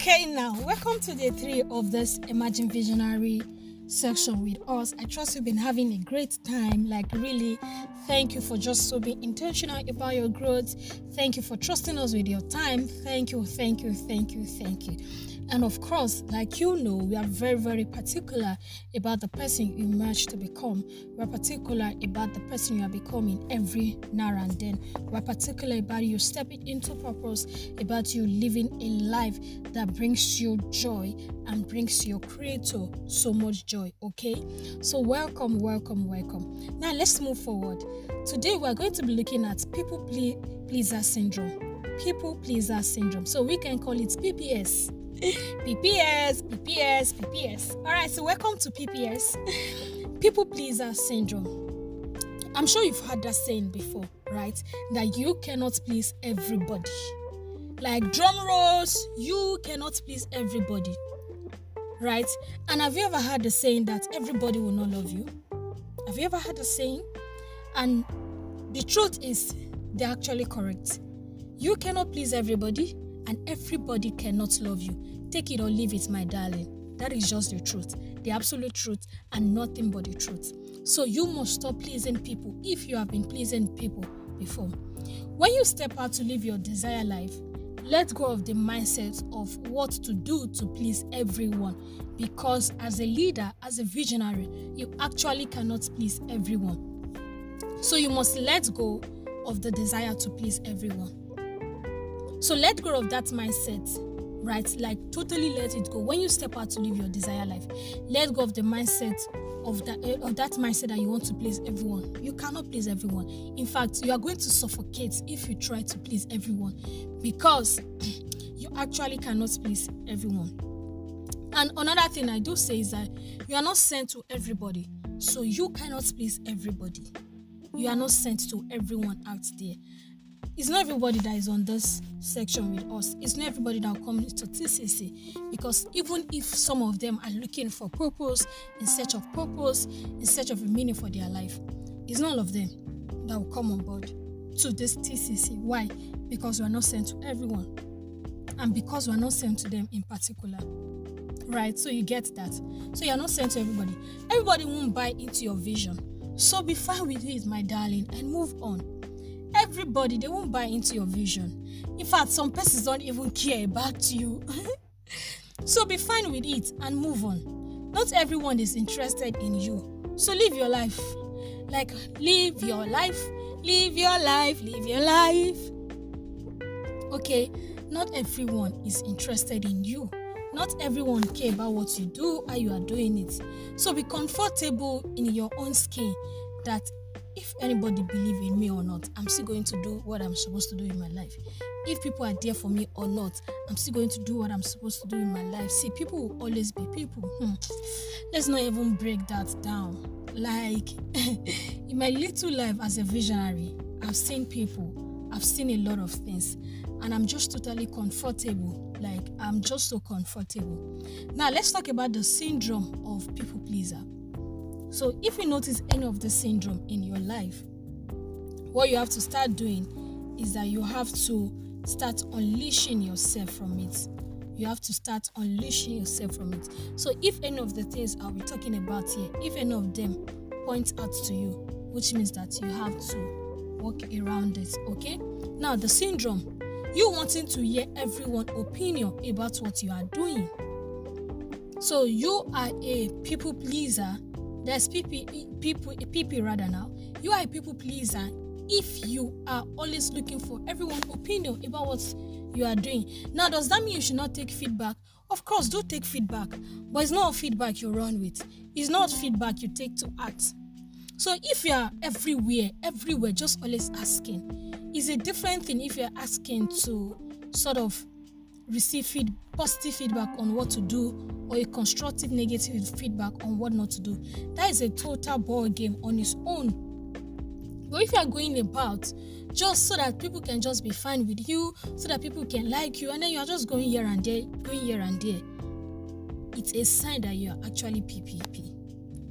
Okay, now welcome to day three of this Imagine Visionary section with us. I trust you've been having a great time. Like, really, thank you for just so being intentional about your growth. Thank you for trusting us with your time. Thank you, thank you, thank you, thank you. And of course, like you know, we are very, very particular about the person you emerge to become. We're particular about the person you are becoming every now and then. We're particular about you stepping into purpose, about you living a life that brings you joy and brings your creator so much joy. Okay? So, welcome, welcome, welcome. Now, let's move forward. Today, we're going to be looking at people pleaser syndrome. People pleaser syndrome. So, we can call it PPS. PPS, PPS, PPS. All right, so welcome to PPS. People pleaser syndrome. I'm sure you've heard that saying before, right? That you cannot please everybody. Like drum rolls, you cannot please everybody, right? And have you ever heard the saying that everybody will not love you? Have you ever heard the saying? And the truth is, they're actually correct. You cannot please everybody, and everybody cannot love you. Take it or leave it, my darling. That is just the truth, the absolute truth, and nothing but the truth. So you must stop pleasing people if you have been pleasing people before. When you step out to live your desire life, let go of the mindset of what to do to please everyone because as a leader, as a visionary, you actually cannot please everyone. So you must let go of the desire to please everyone. So let go of that mindset, right? Like totally let it go. When you step out to live your desire life, let go of the mindset of that eh, of that mindset that you want to please everyone. You cannot please everyone. In fact, you are going to suffocate if you try to please everyone because you actually cannot please everyone. And another thing I do say is that you are not sent to everybody, so you cannot please everybody. You are not sent to everyone out there it's not everybody that is on this section with us. It's not everybody that will come to TCC because even if some of them are looking for purpose, in search of purpose, in search of a meaning for their life, it's not all of them that will come on board to this TCC. Why? Because we are not sent to everyone, and because we are not sent to them in particular. Right? So you get that. So you are not sent to everybody. Everybody won't buy into your vision. So be fine with it, my darling, and move on everybody they won't buy into your vision. In fact some persons don't even care about you. So be fine with it and move on. Not everyone is interested in you. So live your life. Like live your life. Live your life. Live your life. Okay not everyone is interested in you. Not everyone care about what you do how you are doing it. So be comfortable in your own skin that if anybody believe in me or not i'm still going to do what i'm supposed to do in my life. If people are there for me or not i'm still going to do what i'm supposed to do in my life. See people will always be people. Hmm. let's not even break that down. Like in my little life as a visionary i've seen people i've seen a lot of things and i'm just totally comfortable. Like i'm just so comfortable. Now let's talk about the syndrome of people pleaser so, if you notice any of the syndrome in your life, what you have to start doing is that you have to start unleashing yourself from it. You have to start unleashing yourself from it. So, if any of the things I'll be talking about here, if any of them point out to you, which means that you have to work around it, okay? Now, the syndrome, you wanting to hear everyone's opinion about what you are doing. So, you are a people pleaser there's people, people, people rather now. You are a people pleaser if you are always looking for everyone's opinion about what you are doing. Now, does that mean you should not take feedback? Of course, do take feedback, but it's not feedback you run with. It's not feedback you take to act. So if you are everywhere, everywhere, just always asking, is a different thing if you're asking to sort of receive feed, positive feedback on what to do or a constructive negative feedback on what not to do. That is a total ball game on its own. But if you are going about just so that people can just be fine with you, so that people can like you, and then you are just going here and there, going here and there, it's a sign that you are actually PPP.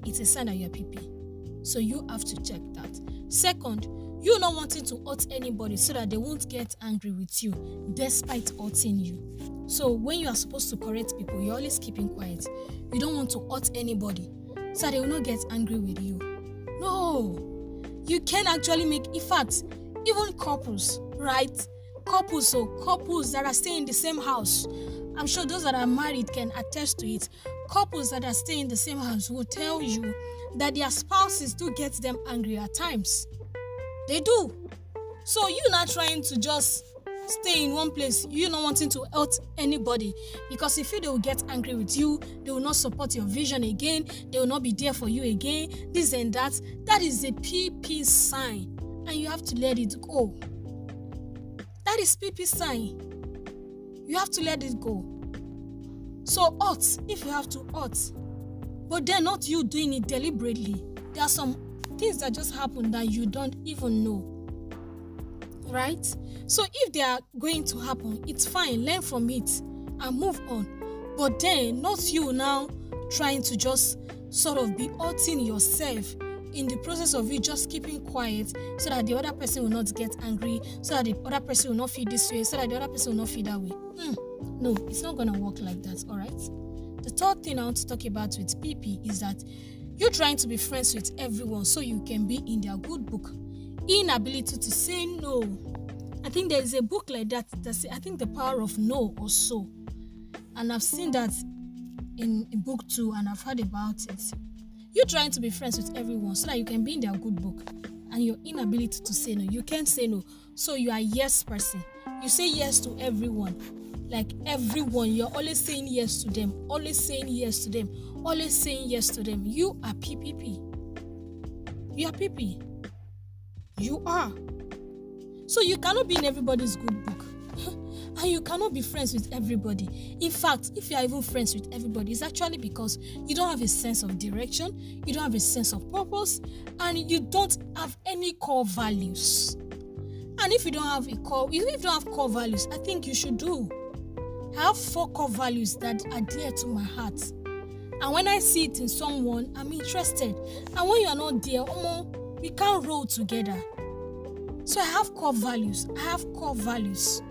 It's a sign that you are PP. So you have to check that. Second, you not wanting to hurt anybody so that they won't get angry with you despite hurting you. So when you are supposed to correct people, you're always keeping quiet. You don't want to hurt anybody so they will not get angry with you. No, you can actually make, in fact, even couples, right? Couples, so couples that are staying in the same house. I'm sure those that are married can attest to it. Couples that are staying in the same house will tell you that their spouses do get them angry at times. They do. So you're not trying to just stay in one place, you not wanting to hurt anybody because if you they will get angry with you, they will not support your vision again, they will not be there for you again, this and that. That is a PP sign, and you have to let it go. That is PP sign. You have to let it go. So hurt if you have to hurt, but then not you doing it deliberately. There are some things that just happen that you don't even know right? So if they are going to happen, it's fine, learn from it and move on. But then, not you now trying to just sort of be hurting yourself in the process of you just keeping quiet so that the other person will not get angry, so that the other person will not feel this way, so that the other person will not feel that way. Hmm. No, it's not gonna work like that, alright? The third thing I want to talk about with PP is that you're trying to be friends with everyone so you can be in their good book inability to say no. I think there is a book like that that's I think the power of no or so. And I've seen that in a book too and I've heard about it. You're trying to be friends with everyone so that you can be in their good book and your inability to say no. You can't say no. So you are yes person. You say yes to everyone. Like everyone, you're always saying yes to them, always saying yes to them, always saying yes to them. You are PPP. You are PP. You are. So you cannot be in everybody's good book. and you cannot be friends with everybody. In fact, if you are even friends with everybody, it's actually because you don't have a sense of direction, you don't have a sense of purpose, and you don't have any core values. And if you don't have a core, if you don't have core values, I think you should do. I have four core values that are dear to my heart. And when I see it in someone, I'm interested. And when you are not there, almost we can't roll together. So I have core values. I have core values.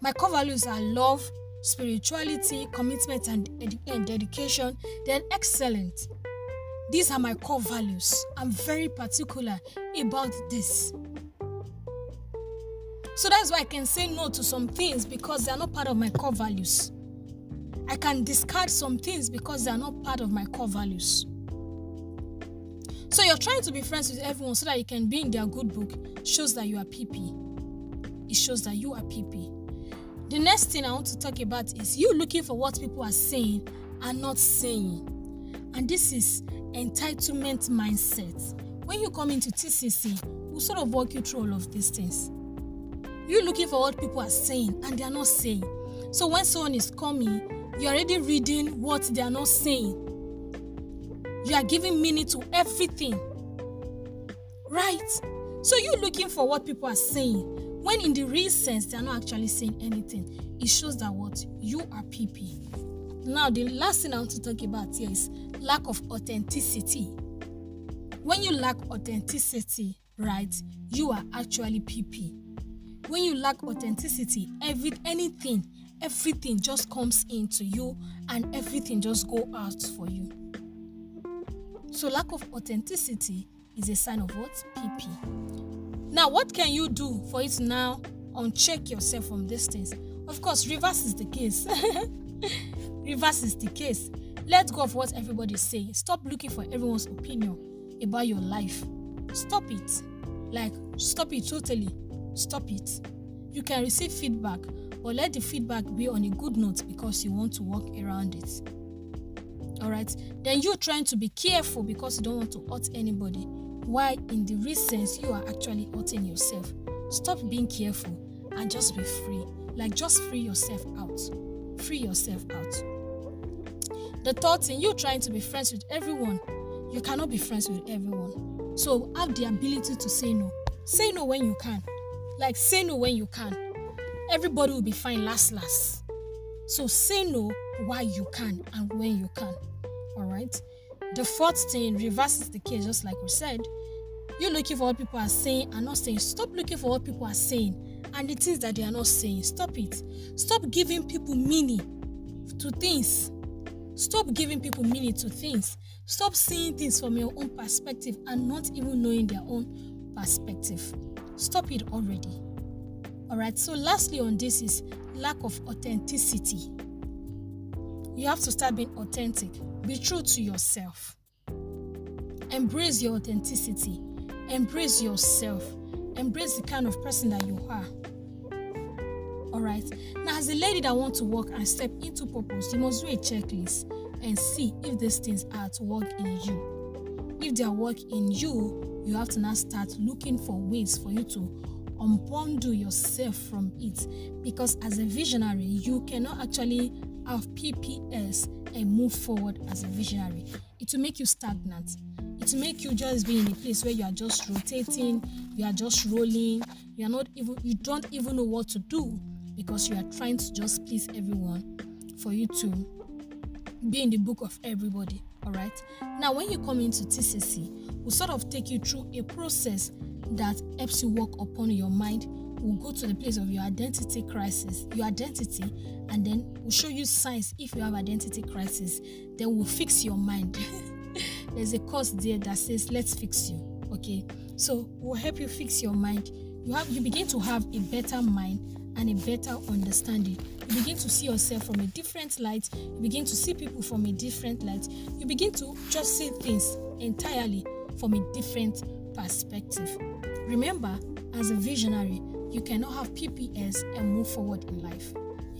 My core values are love, spirituality, commitment, and, ed- and dedication. Then excellent. These are my core values. I'm very particular about this. So that's why I can say no to some things because they are not part of my core values. I can discard some things because they are not part of my core values. So you're trying to be friends with everyone so that you can be in their good book shows that you are PP. It shows that you are PP. The next thing I want to talk about is you looking for what people are saying and not saying. And this is entitlement mindset. When you come into TCC, we'll sort of walk you through all of these things. You're looking for what people are saying and they are not saying. So when someone is coming, you're already reading what they are not saying you are giving meaning to everything. Right? So you're looking for what people are saying when in the real sense they are not actually saying anything. It shows that what you are PP. Now, the last thing I want to talk about here is lack of authenticity. When you lack authenticity, right, you are actually PP. When you lack authenticity, every anything, everything just comes into you and everything just go out for you. So lack of authenticity is a sign of what? PP. Now, what can you do for it now uncheck yourself from these things? Of course, reverse is the case. reverse is the case. Let go of what everybody saying. Stop looking for everyone's opinion about your life. Stop it. Like, stop it totally. Stop it. You can receive feedback, but let the feedback be on a good note because you want to work around it. All right then you're trying to be careful because you don't want to hurt anybody why in the real sense you are actually hurting yourself. Stop being careful and just be free. Like just free yourself out. Free yourself out. The third thing you're trying to be friends with everyone. You cannot be friends with everyone. So have the ability to say no. Say no when you can like say no when you can everybody will be fine last last so say no why you can and when you can. All right. The fourth thing reverses the case, just like we said. You're looking for what people are saying and not saying. Stop looking for what people are saying and the things that they are not saying. Stop it. Stop giving people meaning to things. Stop giving people meaning to things. Stop seeing things from your own perspective and not even knowing their own perspective. Stop it already. All right. So, lastly, on this is lack of authenticity. You have to start being authentic. Be true to yourself. Embrace your authenticity. Embrace yourself. Embrace the kind of person that you are. All right. Now, as a lady that wants to work and step into purpose, you must do a checklist and see if these things are at work in you. If they are work in you, you have to now start looking for ways for you to unbundle yourself from it. Because as a visionary, you cannot actually have PPS and move forward as a visionary. It will make you stagnant. It will make you just be in a place where you are just rotating, you are just rolling, you are not even you don't even know what to do because you are trying to just please everyone for you to be in the book of everybody. Alright. Now when you come into TCC, we'll sort of take you through a process that helps you work upon your mind we'll go to the place of your identity crisis, your identity, and then we'll show you signs if you have identity crisis. Then we'll fix your mind. There's a course there that says let's fix you. Okay, so we'll help you fix your mind. You have you begin to have a better mind and a better understanding. You begin to see yourself from a different light. You begin to see people from a different light. You begin to just see things entirely from a different perspective. Remember, as a visionary, you cannot have PPS and move forward in life.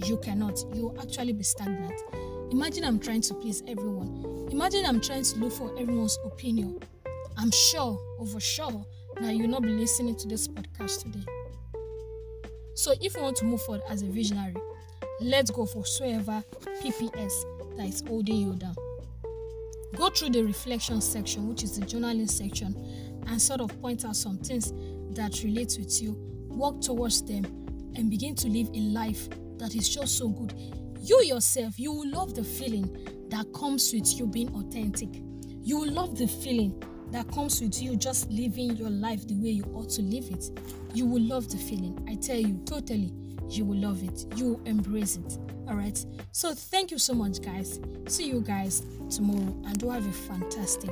You cannot. You'll actually be stagnant. Imagine I'm trying to please everyone. Imagine I'm trying to look for everyone's opinion. I'm sure, over sure, that you'll not be listening to this podcast today. So if you want to move forward as a visionary, let's go for whatsoever PPS that is holding you down. Go through the reflection section, which is the journaling section, and sort of point out some things that relate with you work towards them, and begin to live a life that is just so good. You yourself, you will love the feeling that comes with you being authentic. You will love the feeling that comes with you just living your life the way you ought to live it. You will love the feeling. I tell you, totally, you will love it. You will embrace it. All right. So, thank you so much, guys. See you guys tomorrow and do have a fantastic